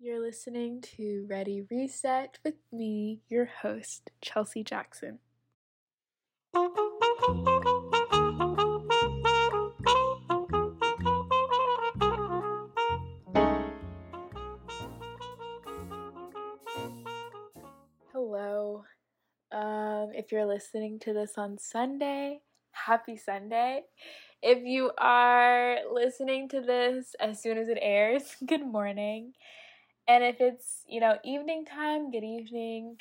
You're listening to Ready Reset with me, your host, Chelsea Jackson. Hello. Um, if you're listening to this on Sunday, happy Sunday. If you are listening to this as soon as it airs, good morning. And if it's, you know, evening time, good evening,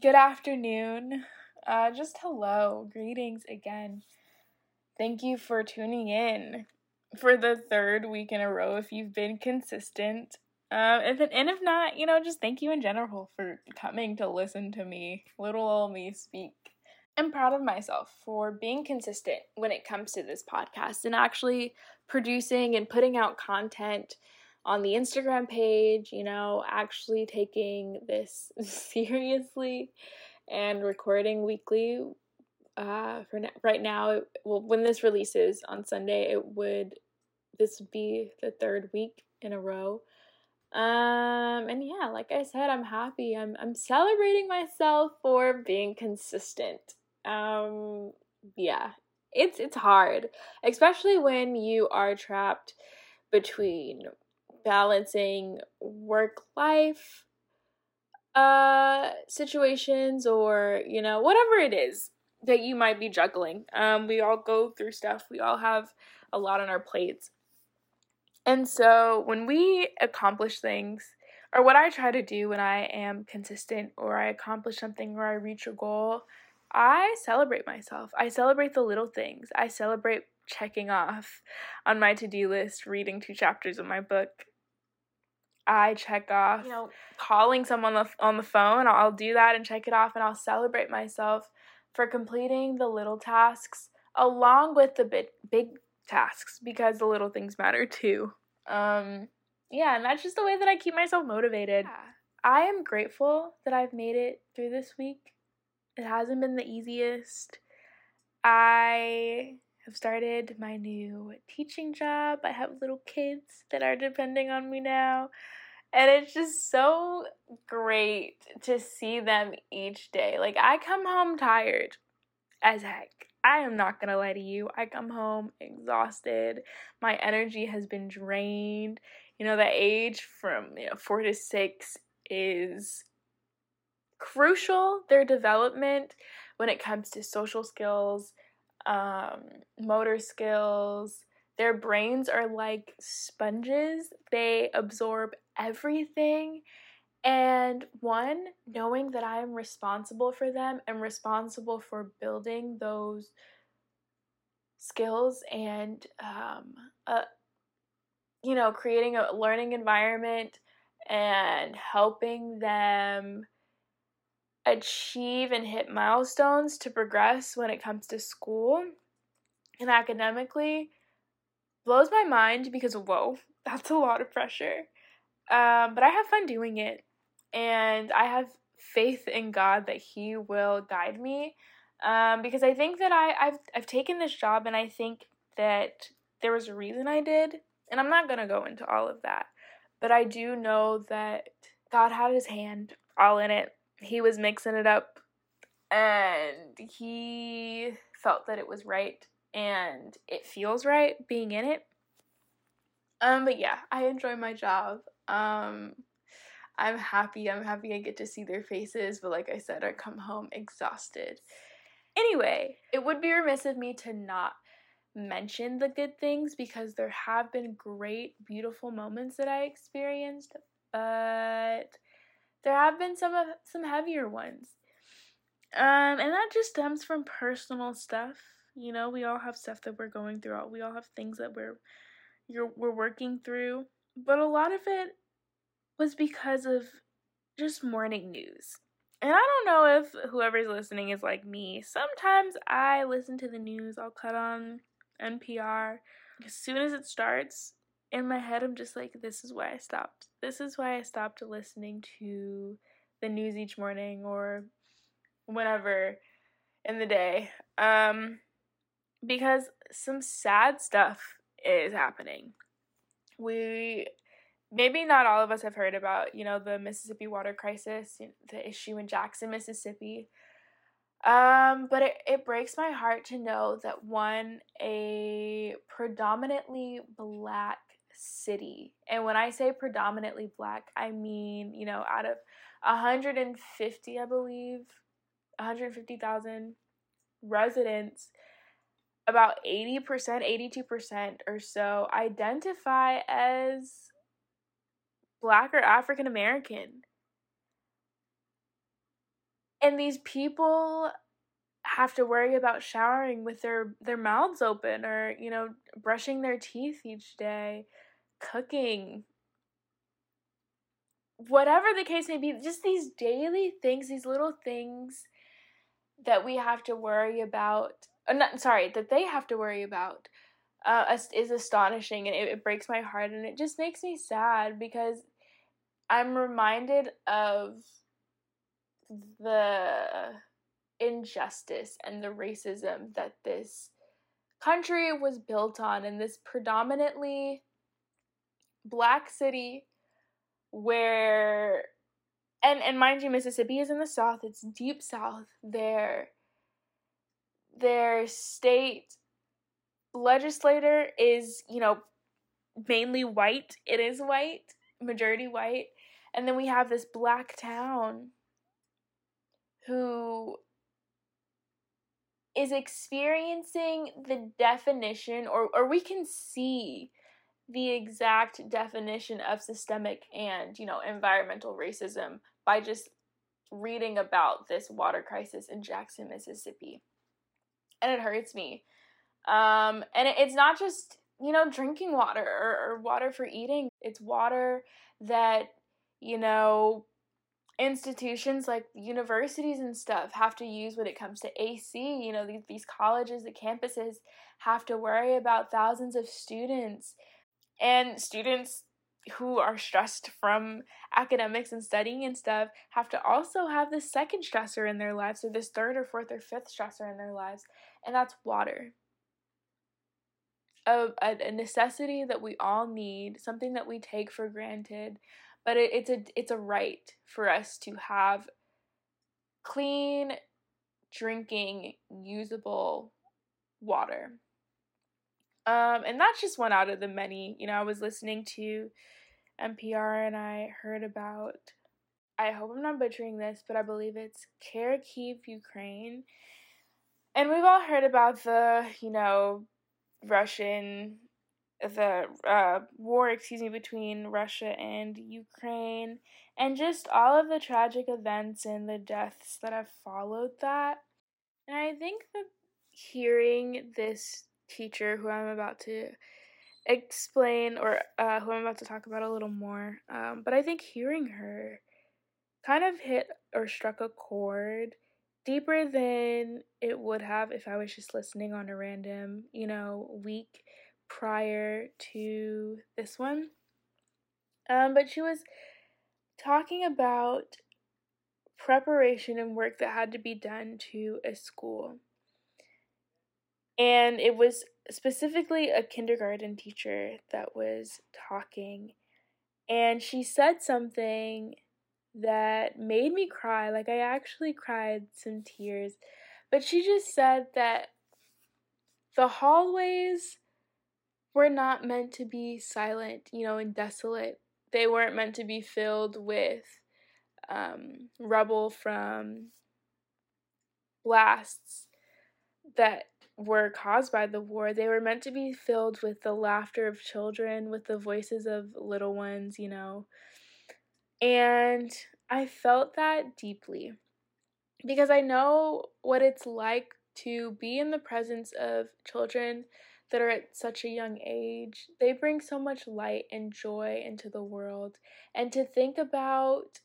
good afternoon, uh, just hello, greetings again. Thank you for tuning in for the third week in a row if you've been consistent. Um, if and if not, you know, just thank you in general for coming to listen to me, little old me speak. I'm proud of myself for being consistent when it comes to this podcast and actually producing and putting out content on the Instagram page, you know, actually taking this seriously and recording weekly. Uh, for right now, well, when this releases on Sunday, it would this would be the third week in a row. Um, and yeah, like I said, I'm happy. I'm I'm celebrating myself for being consistent. Um, yeah, it's it's hard, especially when you are trapped between balancing work life uh situations or you know whatever it is that you might be juggling. Um we all go through stuff. We all have a lot on our plates. And so when we accomplish things or what i try to do when i am consistent or i accomplish something or i reach a goal i celebrate myself. I celebrate the little things. I celebrate checking off on my to-do list reading two chapters of my book I check off, you know, calling someone on the phone. I'll do that and check it off, and I'll celebrate myself for completing the little tasks along with the big big tasks because the little things matter too. Um, yeah, and that's just the way that I keep myself motivated. Yeah. I am grateful that I've made it through this week. It hasn't been the easiest. I have started my new teaching job. I have little kids that are depending on me now. And it's just so great to see them each day. Like, I come home tired as heck. I am not gonna lie to you. I come home exhausted. My energy has been drained. You know, the age from you know, four to six is crucial. Their development when it comes to social skills, um, motor skills, their brains are like sponges, they absorb everything. And one, knowing that I am responsible for them and responsible for building those skills and, um, uh, you know, creating a learning environment and helping them achieve and hit milestones to progress when it comes to school and academically blows my mind because whoa, that's a lot of pressure. Um, but I have fun doing it, and I have faith in God that He will guide me. Um, because I think that I, I've I've taken this job, and I think that there was a reason I did, and I'm not gonna go into all of that, but I do know that God had His hand all in it. He was mixing it up, and He felt that it was right and it feels right being in it. Um, but yeah, I enjoy my job. Um, I'm happy. I'm happy I get to see their faces, but like I said, I come home exhausted. Anyway, it would be remiss of me to not mention the good things because there have been great, beautiful moments that I experienced, but there have been some of some heavier ones. Um, and that just stems from personal stuff you know, we all have stuff that we're going through. We all have things that we're you're we're working through. But a lot of it was because of just morning news. And I don't know if whoever's listening is like me. Sometimes I listen to the news, I'll cut on NPR. As soon as it starts, in my head, I'm just like, this is why I stopped. This is why I stopped listening to the news each morning or whenever in the day. Um, because some sad stuff is happening. We maybe not all of us have heard about, you know, the Mississippi water crisis, the issue in Jackson, Mississippi. Um, but it, it breaks my heart to know that one, a predominantly black city, and when I say predominantly black, I mean, you know, out of 150, I believe, 150,000 residents, about 80%, 82% or so identify as black or African American. And these people have to worry about showering with their their mouths open or, you know, brushing their teeth each day, cooking. Whatever the case may be, just these daily things, these little things that we have to worry about. Uh, not, sorry, that they have to worry about uh, is astonishing and it, it breaks my heart and it just makes me sad because I'm reminded of the injustice and the racism that this country was built on in this predominantly black city where and and mind you Mississippi is in the south it's deep south their their state legislator is you know mainly white it is white majority white and then we have this black town who is experiencing the definition, or, or we can see the exact definition of systemic and, you know, environmental racism by just reading about this water crisis in Jackson, Mississippi. And it hurts me. Um, and it, it's not just, you know, drinking water or, or water for eating, it's water that you know, institutions like universities and stuff have to use when it comes to AC. You know, these, these colleges, the campuses have to worry about thousands of students and students who are stressed from academics and studying and stuff have to also have this second stressor in their lives or this third or fourth or fifth stressor in their lives and that's water. A, a necessity that we all need something that we take for granted but it, it's a it's a right for us to have clean drinking usable water um and that's just one out of the many you know i was listening to npr and i heard about i hope i'm not butchering this but i believe it's kharkiv ukraine and we've all heard about the you know russian the uh, war, excuse me, between Russia and Ukraine, and just all of the tragic events and the deaths that have followed that. And I think that hearing this teacher, who I'm about to explain, or uh, who I'm about to talk about a little more, um, but I think hearing her kind of hit or struck a chord deeper than it would have if I was just listening on a random, you know, week prior to this one. Um, but she was talking about preparation and work that had to be done to a school. And it was specifically a kindergarten teacher that was talking. And she said something that made me cry. Like, I actually cried some tears. But she just said that the hallways were not meant to be silent, you know, and desolate. They weren't meant to be filled with um, rubble from blasts that were caused by the war. They were meant to be filled with the laughter of children, with the voices of little ones, you know. And I felt that deeply because I know what it's like to be in the presence of children that are at such a young age. They bring so much light and joy into the world. And to think about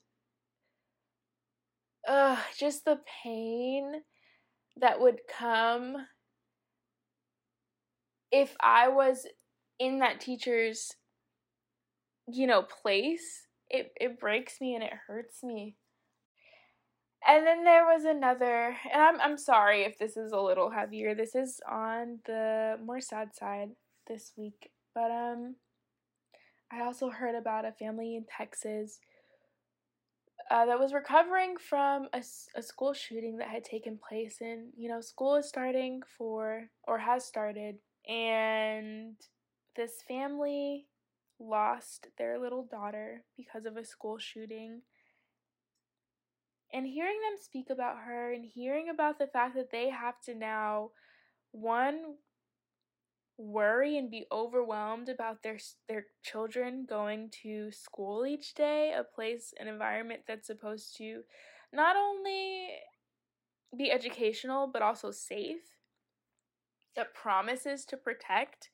uh, just the pain that would come if I was in that teacher's, you know, place. It, it breaks me and it hurts me. And then there was another, and I'm I'm sorry if this is a little heavier. This is on the more sad side this week, but um I also heard about a family in Texas uh, that was recovering from a, a school shooting that had taken place. And, you know, school is starting for, or has started, and this family lost their little daughter because of a school shooting. And hearing them speak about her and hearing about the fact that they have to now, one, worry and be overwhelmed about their their children going to school each day, a place an environment that's supposed to not only be educational but also safe that promises to protect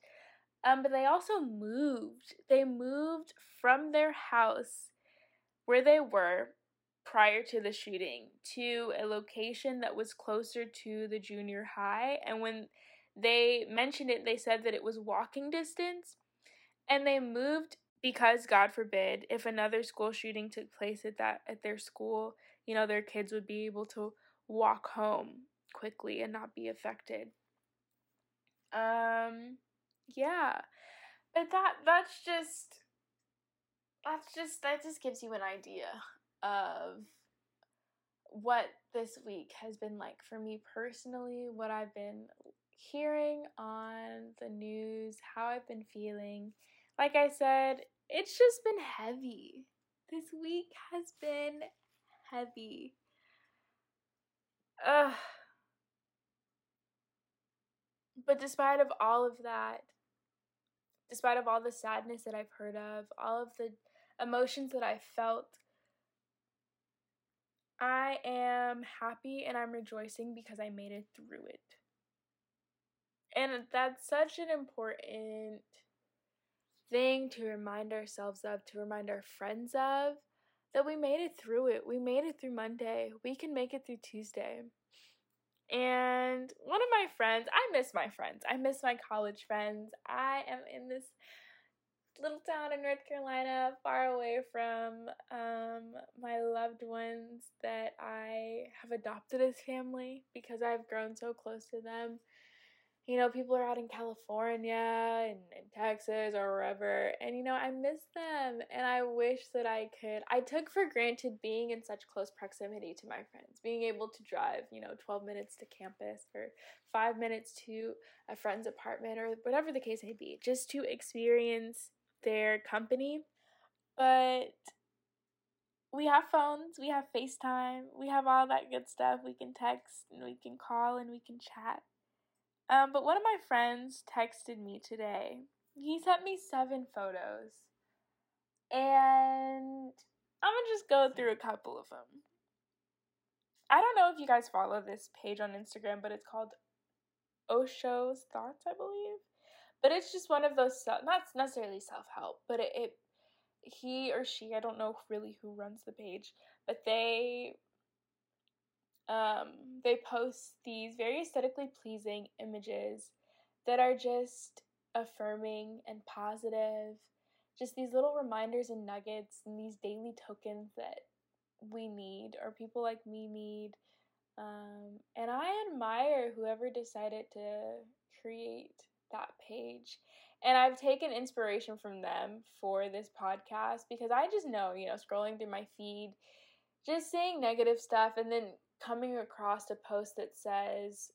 um but they also moved they moved from their house where they were prior to the shooting to a location that was closer to the junior high and when they mentioned it, they said that it was walking distance, and they moved because God forbid if another school shooting took place at that at their school, you know, their kids would be able to walk home quickly and not be affected. Um yeah. But that that's just that's just that just gives you an idea of what this week has been like for me personally, what I've been hearing on the news how I've been feeling. Like I said, it's just been heavy. This week has been heavy. Ugh. But despite of all of that, despite of all the sadness that I've heard of, all of the emotions that I felt, I am happy and I'm rejoicing because I made it through it. And that's such an important thing to remind ourselves of, to remind our friends of, that we made it through it. We made it through Monday. We can make it through Tuesday. And one of my friends, I miss my friends. I miss my college friends. I am in this little town in North Carolina, far away from um, my loved ones that I have adopted as family because I've grown so close to them you know, people are out in California and in Texas or wherever, and you know, I miss them and I wish that I could. I took for granted being in such close proximity to my friends, being able to drive, you know, 12 minutes to campus or five minutes to a friend's apartment or whatever the case may be, just to experience their company. But we have phones, we have FaceTime, we have all that good stuff. We can text and we can call and we can chat. Um, but one of my friends texted me today. He sent me seven photos. And I'm gonna just go through a couple of them. I don't know if you guys follow this page on Instagram, but it's called Osho's Thoughts, I believe. But it's just one of those, not necessarily self help, but it, it, he or she, I don't know really who runs the page, but they um, they post these very aesthetically pleasing images that are just affirming and positive. Just these little reminders and nuggets and these daily tokens that we need or people like me need. Um, and I admire whoever decided to create that page. And I've taken inspiration from them for this podcast because I just know, you know, scrolling through my feed, just seeing negative stuff and then coming across a post that says,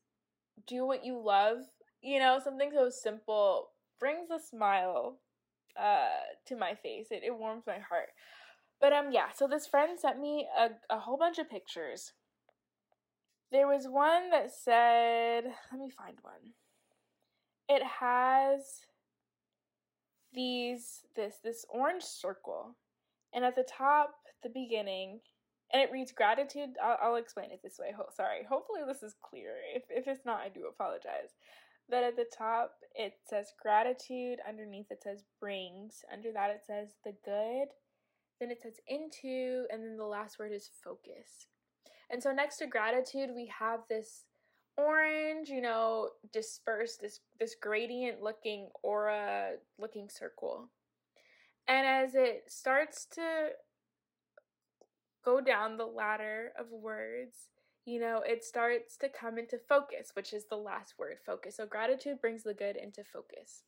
do what you love, you know, something so simple brings a smile uh, to my face. It, it warms my heart. But um yeah, so this friend sent me a, a whole bunch of pictures. There was one that said, let me find one. It has these this this orange circle and at the top the beginning and it reads gratitude. I'll, I'll explain it this way. Ho- sorry. Hopefully, this is clear. If, if it's not, I do apologize. But at the top, it says gratitude. Underneath, it says brings. Under that, it says the good. Then it says into. And then the last word is focus. And so, next to gratitude, we have this orange, you know, dispersed, this, this gradient looking aura looking circle. And as it starts to go down the ladder of words, you know, it starts to come into focus, which is the last word, focus. So gratitude brings the good into focus.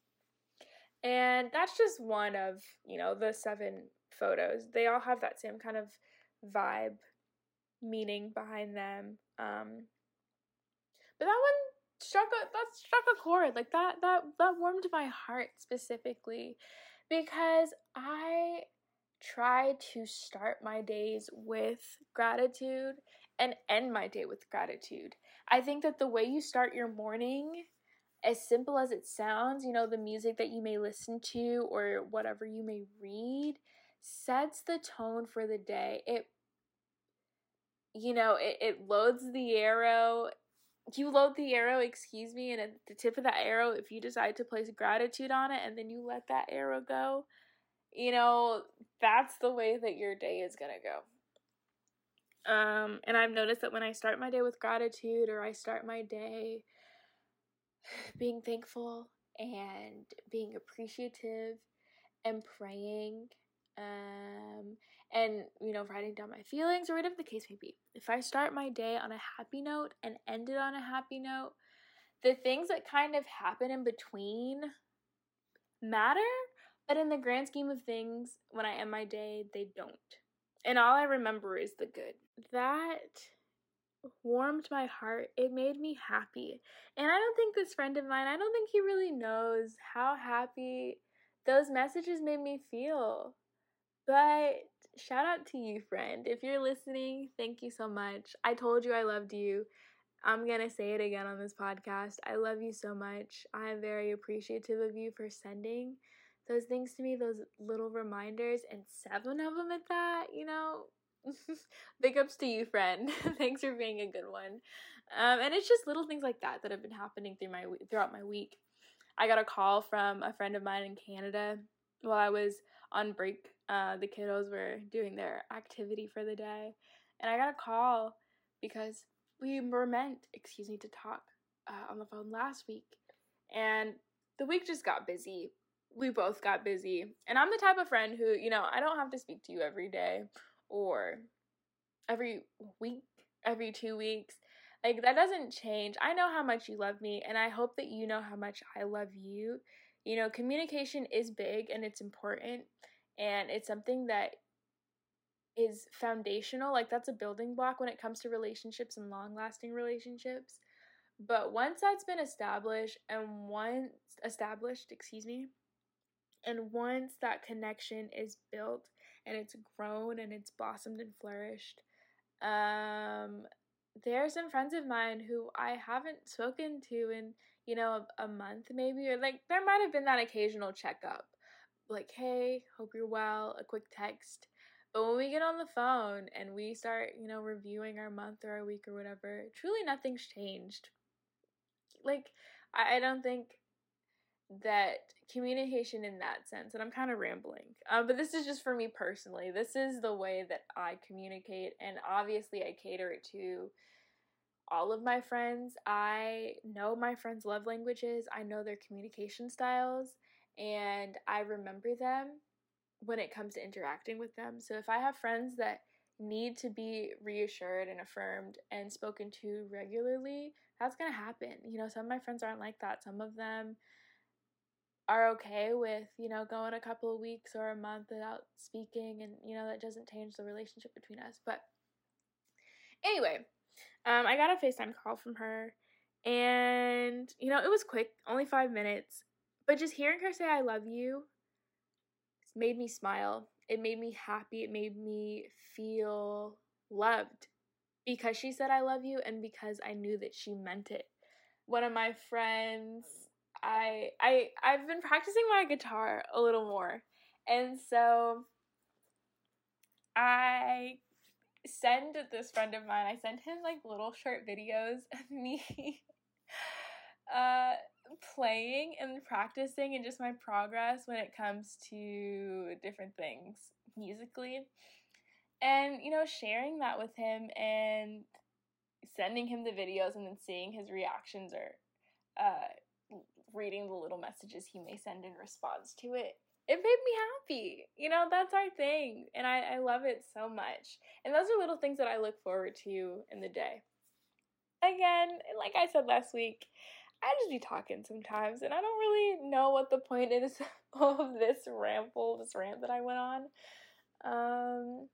And that's just one of, you know, the seven photos. They all have that same kind of vibe, meaning behind them. Um, but that one struck a that struck a chord. Like that that that warmed my heart specifically because I try to start my days with gratitude and end my day with gratitude. I think that the way you start your morning as simple as it sounds, you know, the music that you may listen to or whatever you may read sets the tone for the day. It you know, it, it loads the arrow. You load the arrow, excuse me, and at the tip of that arrow, if you decide to place gratitude on it and then you let that arrow go, you know, that's the way that your day is gonna go. Um, and I've noticed that when I start my day with gratitude or I start my day being thankful and being appreciative and praying um, and you know writing down my feelings or whatever the case may be if i start my day on a happy note and end it on a happy note the things that kind of happen in between matter but in the grand scheme of things when i end my day they don't and all i remember is the good that warmed my heart. It made me happy. And I don't think this friend of mine, I don't think he really knows how happy those messages made me feel. But shout out to you, friend. If you're listening, thank you so much. I told you I loved you. I'm going to say it again on this podcast. I love you so much. I am very appreciative of you for sending those things to me, those little reminders, and seven of them at that, you know, Big ups to you, friend. Thanks for being a good one. Um, and it's just little things like that that have been happening through my throughout my week. I got a call from a friend of mine in Canada while I was on break. Uh, the kiddos were doing their activity for the day, and I got a call because we were meant, excuse me, to talk uh, on the phone last week, and the week just got busy. We both got busy, and I'm the type of friend who, you know, I don't have to speak to you every day or every week, every two weeks. Like, that doesn't change. I know how much you love me, and I hope that you know how much I love you. You know, communication is big and it's important, and it's something that is foundational. Like, that's a building block when it comes to relationships and long lasting relationships. But once that's been established, and once established, excuse me, and once that connection is built, and it's grown and it's blossomed and flourished. Um, there are some friends of mine who I haven't spoken to in, you know, a, a month maybe, or like there might have been that occasional checkup, like, hey, hope you're well, a quick text. But when we get on the phone and we start, you know, reviewing our month or our week or whatever, truly nothing's changed. Like, I, I don't think that communication in that sense, and I'm kind of rambling, um, but this is just for me personally. This is the way that I communicate, and obviously, I cater it to all of my friends. I know my friends' love languages, I know their communication styles, and I remember them when it comes to interacting with them. So, if I have friends that need to be reassured and affirmed and spoken to regularly, that's gonna happen. You know, some of my friends aren't like that. Some of them are okay with, you know, going a couple of weeks or a month without speaking and, you know, that doesn't change the relationship between us. But anyway, um, I got a FaceTime call from her and, you know, it was quick, only five minutes. But just hearing her say, I love you, made me smile. It made me happy. It made me feel loved because she said, I love you, and because I knew that she meant it. One of my friends I I I've been practicing my guitar a little more. And so I send this friend of mine, I send him like little short videos of me uh playing and practicing and just my progress when it comes to different things musically. And you know, sharing that with him and sending him the videos and then seeing his reactions or uh reading the little messages he may send in response to it it made me happy. You know, that's our thing. And I, I love it so much. And those are little things that I look forward to in the day. Again, like I said last week, I just be talking sometimes, and I don't really know what the point is of this ramble, this rant that I went on. Um,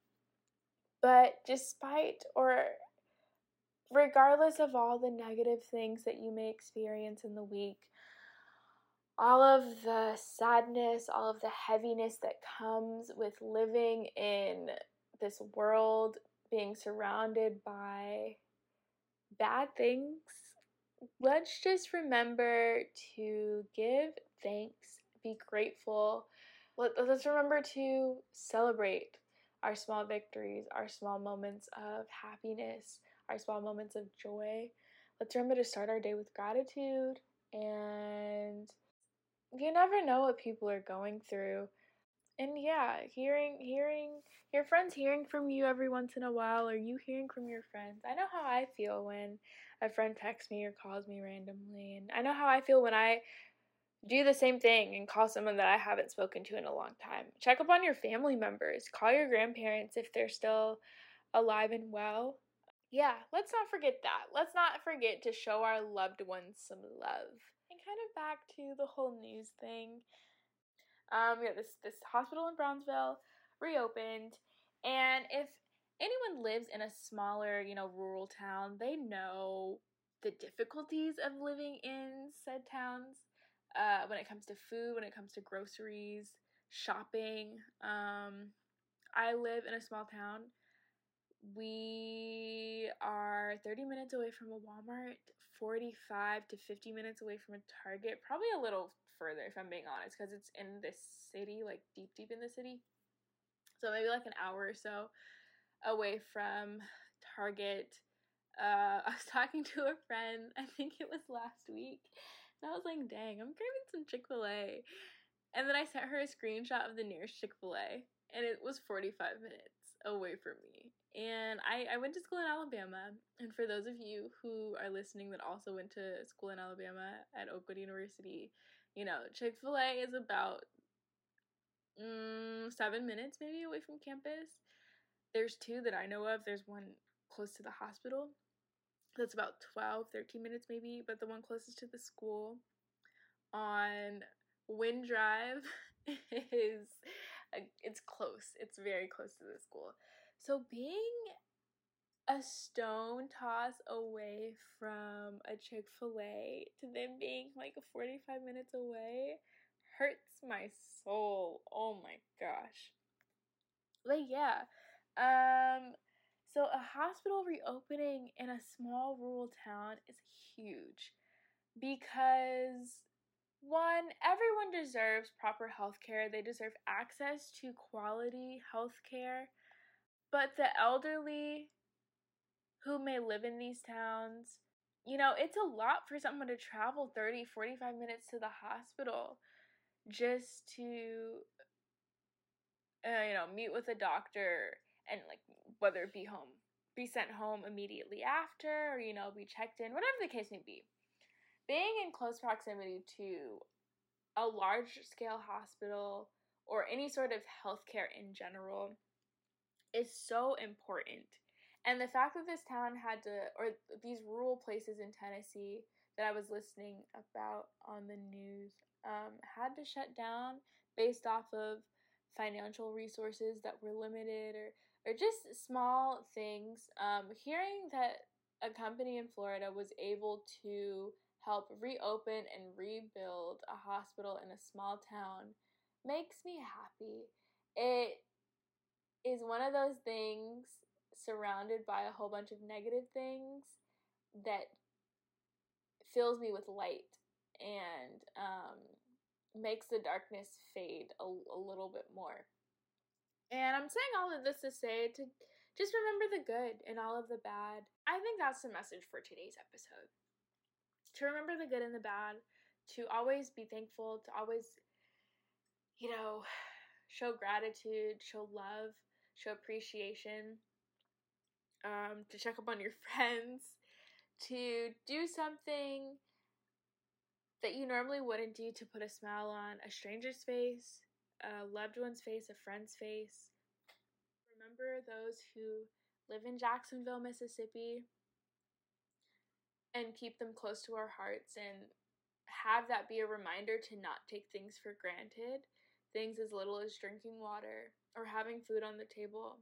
but despite or regardless of all the negative things that you may experience in the week, all of the sadness, all of the heaviness that comes with living in this world, being surrounded by bad things, let's just remember to give thanks, be grateful. Let, us remember to celebrate our small victories, our small moments of happiness, our small moments of joy. Let's remember to start our day with gratitude and you never know what people are going through. And yeah, hearing hearing your friends hearing from you every once in a while or you hearing from your friends. I know how I feel when a friend texts me or calls me randomly and I know how I feel when I do the same thing and call someone that I haven't spoken to in a long time. Check up on your family members. Call your grandparents if they're still alive and well. Yeah, let's not forget that. Let's not forget to show our loved ones some love. Kind of back to the whole news thing. Um, yeah, this this hospital in Brownsville reopened, and if anyone lives in a smaller, you know, rural town, they know the difficulties of living in said towns uh, when it comes to food, when it comes to groceries, shopping. Um, I live in a small town. We are 30 minutes away from a Walmart, 45 to 50 minutes away from a Target, probably a little further if I'm being honest, because it's in this city, like deep, deep in the city. So maybe like an hour or so away from Target. Uh, I was talking to a friend, I think it was last week, and I was like, dang, I'm craving some Chick fil A. And then I sent her a screenshot of the nearest Chick fil A, and it was 45 minutes away from me. And I, I went to school in Alabama. And for those of you who are listening that also went to school in Alabama at Oakwood University, you know, Chick fil A is about mm, seven minutes maybe away from campus. There's two that I know of. There's one close to the hospital, that's about 12, 13 minutes maybe, but the one closest to the school on Wind Drive is it's close. It's very close to the school. So being a stone toss away from a Chick-fil-A to them being like 45 minutes away hurts my soul. Oh my gosh. But yeah, um so, a hospital reopening in a small rural town is huge because one, everyone deserves proper health care, they deserve access to quality health care. But the elderly who may live in these towns, you know, it's a lot for someone to travel 30, 45 minutes to the hospital just to, uh, you know, meet with a doctor and like whether it be home be sent home immediately after or you know be checked in whatever the case may be. Being in close proximity to a large scale hospital or any sort of healthcare in general is so important and the fact that this town had to or these rural places in tennessee that i was listening about on the news um, had to shut down based off of financial resources that were limited or or just small things. Um, hearing that a company in Florida was able to help reopen and rebuild a hospital in a small town makes me happy. It is one of those things surrounded by a whole bunch of negative things that fills me with light and um, makes the darkness fade a, a little bit more. And I'm saying all of this to say to just remember the good and all of the bad. I think that's the message for today's episode. To remember the good and the bad, to always be thankful, to always, you know, show gratitude, show love, show appreciation, um, to check up on your friends, to do something that you normally wouldn't do to put a smile on a stranger's face, a loved one's face, a friend's face. Remember those who live in Jacksonville, Mississippi, and keep them close to our hearts and have that be a reminder to not take things for granted. Things as little as drinking water or having food on the table.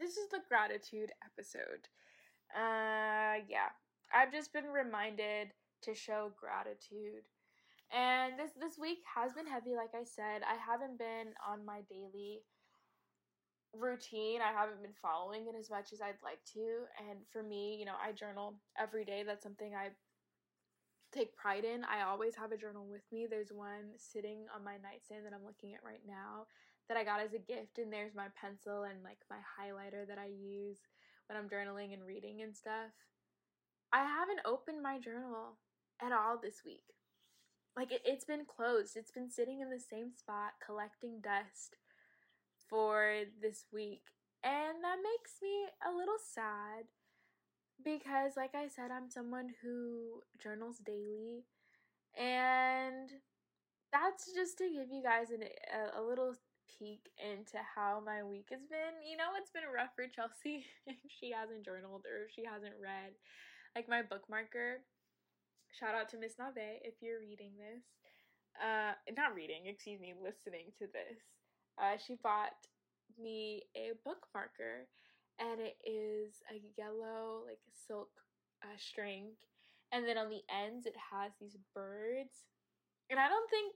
This is the gratitude episode. Uh yeah. I've just been reminded to show gratitude. And this this week has been heavy like I said. I haven't been on my daily routine. I haven't been following it as much as I'd like to. And for me, you know, I journal every day. That's something I take pride in. I always have a journal with me. There's one sitting on my nightstand that I'm looking at right now that I got as a gift and there's my pencil and like my highlighter that I use when I'm journaling and reading and stuff. I haven't opened my journal at all this week. Like it, it's been closed. It's been sitting in the same spot collecting dust for this week. And that makes me a little sad because, like I said, I'm someone who journals daily. And that's just to give you guys an, a, a little peek into how my week has been. You know, it's been rough for Chelsea if she hasn't journaled or if she hasn't read. Like my bookmarker, shout out to Miss Nave if you're reading this. Uh, not reading, excuse me, listening to this uh, she bought me a bookmarker and it is a yellow like silk uh, string and then on the ends it has these birds and i don't think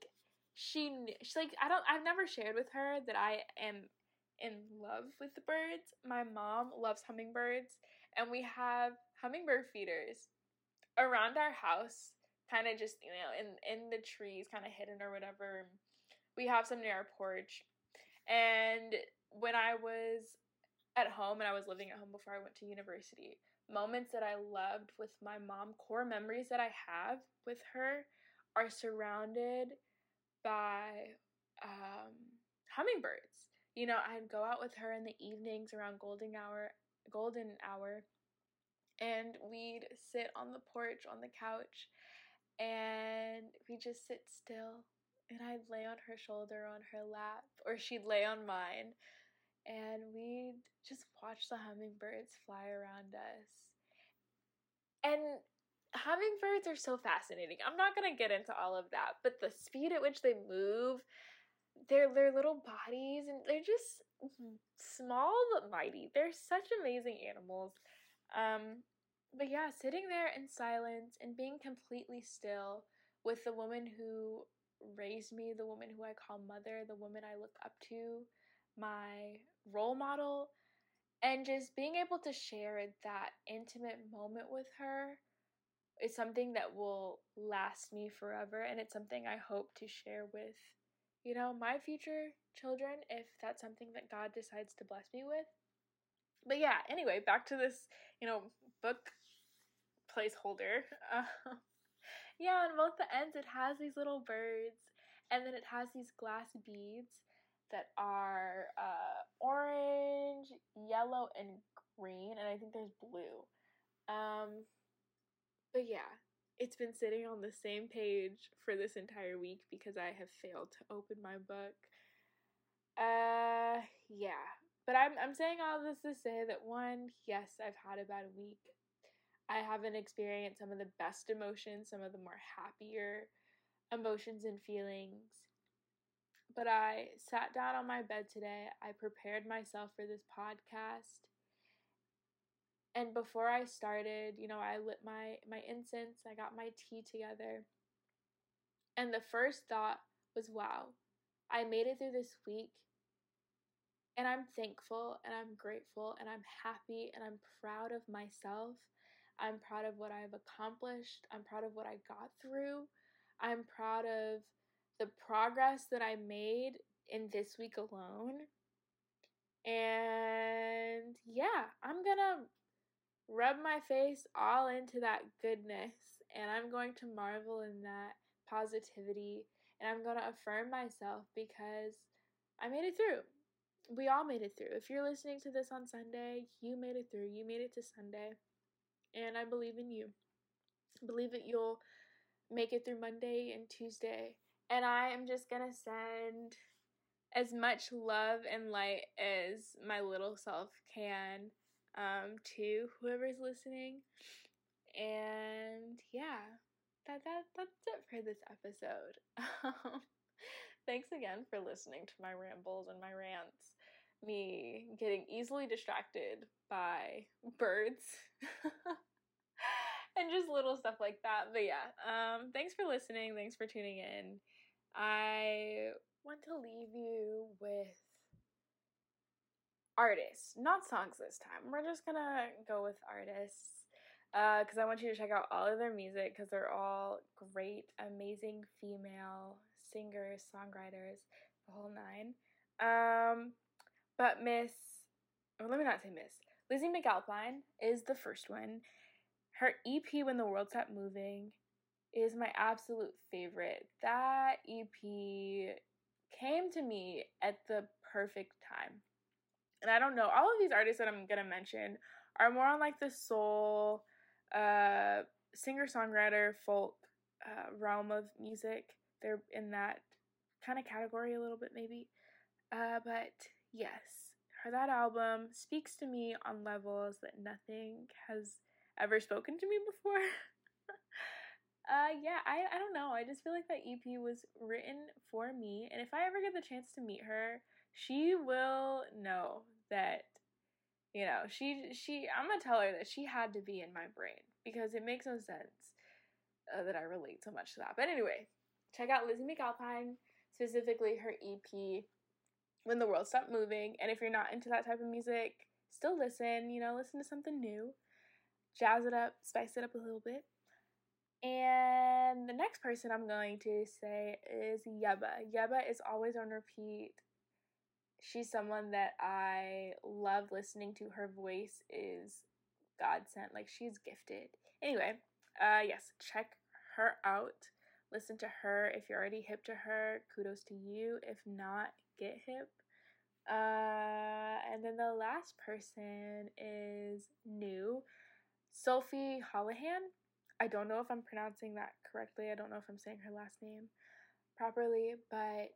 she she's like i don't i've never shared with her that i am in love with the birds. My mom loves hummingbirds and we have hummingbird feeders around our house kind of just you know in in the trees kind of hidden or whatever. We have some near our porch and when I was at home and I was living at home before I went to university, moments that I loved with my mom, core memories that I have with her are surrounded by um, hummingbirds. You know, I'd go out with her in the evenings around golden hour, golden hour, and we'd sit on the porch on the couch and we'd just sit still and I'd lay on her shoulder on her lap, or she'd lay on mine, and we'd just watch the hummingbirds fly around us. And hummingbirds are so fascinating. I'm not gonna get into all of that, but the speed at which they move, their their little bodies, and they're just small but mighty. They're such amazing animals. Um, but yeah, sitting there in silence and being completely still with the woman who raised me, the woman who I call mother, the woman I look up to, my role model, and just being able to share that intimate moment with her is something that will last me forever and it's something I hope to share with you know my future children if that's something that God decides to bless me with. But yeah, anyway, back to this, you know, book placeholder. Um, yeah, on both the ends it has these little birds, and then it has these glass beads that are uh, orange, yellow, and green, and I think there's blue. Um, but yeah, it's been sitting on the same page for this entire week because I have failed to open my book. Uh, yeah. But I'm I'm saying all this to say that one, yes, I've had a bad week. I haven't experienced some of the best emotions, some of the more happier emotions and feelings. But I sat down on my bed today. I prepared myself for this podcast. And before I started, you know, I lit my my incense, I got my tea together. And the first thought was, wow, I made it through this week. And I'm thankful and I'm grateful and I'm happy and I'm proud of myself I'm proud of what I've accomplished. I'm proud of what I got through. I'm proud of the progress that I made in this week alone. And yeah, I'm gonna rub my face all into that goodness and I'm going to marvel in that positivity and I'm to affirm myself because I made it through. We all made it through. If you're listening to this on Sunday, you made it through. You made it to Sunday and I believe in you. I believe that you'll make it through Monday and Tuesday. And I am just gonna send as much love and light as my little self can um, to whoever's listening. And yeah, that, that that's it for this episode. thanks again for listening to my rambles and my rants. Me getting easily distracted by birds and just little stuff like that. But yeah, um, thanks for listening. Thanks for tuning in. I want to leave you with artists, not songs this time. We're just gonna go with artists because uh, I want you to check out all of their music because they're all great, amazing female singers, songwriters, the whole nine. Um, but Miss, or let me not say Miss, Lizzie McAlpine is the first one. Her EP, When the World Stopped Moving, is my absolute favorite. That EP came to me at the perfect time. And I don't know, all of these artists that I'm gonna mention are more on like the soul, uh, singer songwriter, folk uh, realm of music. They're in that kind of category a little bit, maybe. Uh, but yes, her that album speaks to me on levels that nothing has ever spoken to me before. uh, yeah, I, I don't know. I just feel like that EP was written for me. And if I ever get the chance to meet her, she will know that you know she she i'm gonna tell her that she had to be in my brain because it makes no sense uh, that i relate so much to that but anyway check out lizzie mcalpine specifically her ep when the world stopped moving and if you're not into that type of music still listen you know listen to something new jazz it up spice it up a little bit and the next person i'm going to say is yebba yebba is always on repeat she's someone that I love listening to. Her voice is God sent, like she's gifted. Anyway, uh, yes, check her out. Listen to her. If you're already hip to her, kudos to you. If not, get hip. Uh, and then the last person is new, Sophie Holohan. I don't know if I'm pronouncing that correctly. I don't know if I'm saying her last name properly, but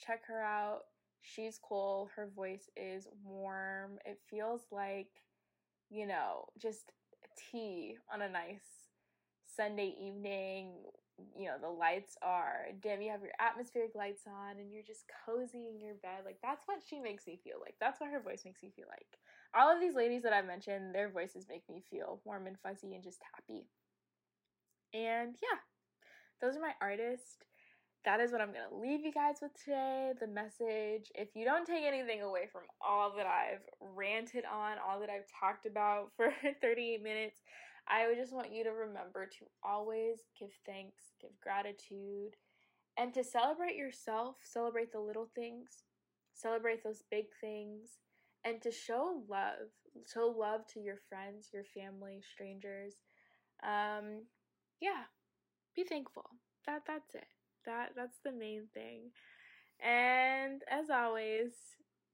check her out she's cool. Her voice is warm. It feels like, you know, just tea on a nice Sunday evening. You know, the lights are dim. You have your atmospheric lights on and you're just cozy in your bed. Like, that's what she makes me feel like. That's what her voice makes me feel like. All of these ladies that I mentioned, their voices make me feel warm and fuzzy and just happy. And yeah, those are my artists that is what I'm going to leave you guys with today. The message. If you don't take anything away from all that I've ranted on, all that I've talked about for 38 minutes, I would just want you to remember to always give thanks, give gratitude, and to celebrate yourself, celebrate the little things, celebrate those big things, and to show love. Show love to your friends, your family, strangers. Um, yeah, be thankful. That that's it that that's the main thing. And as always,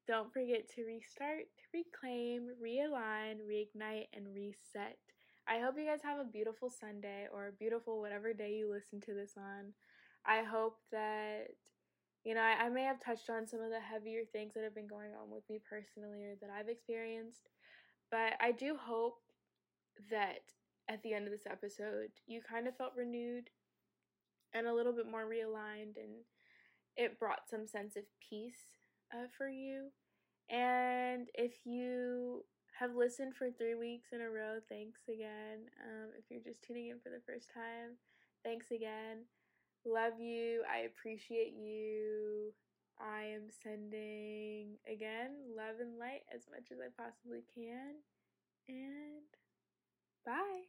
don't forget to restart, reclaim, realign, reignite, and reset. I hope you guys have a beautiful Sunday or a beautiful whatever day you listen to this on. I hope that, you know, I, I, may have touched on some of the heavier things that have been going on with me personally or that I've experienced, but I do hope that at the end of this episode, you kind of felt renewed and a little bit more realigned and it brought some sense of peace uh, for you. And if you have listened for three weeks in a row, thanks again. Um, if you're just tuning in for the first time, thanks again. Love you. I appreciate you. I am sending again love and light as much as I possibly can. And bye.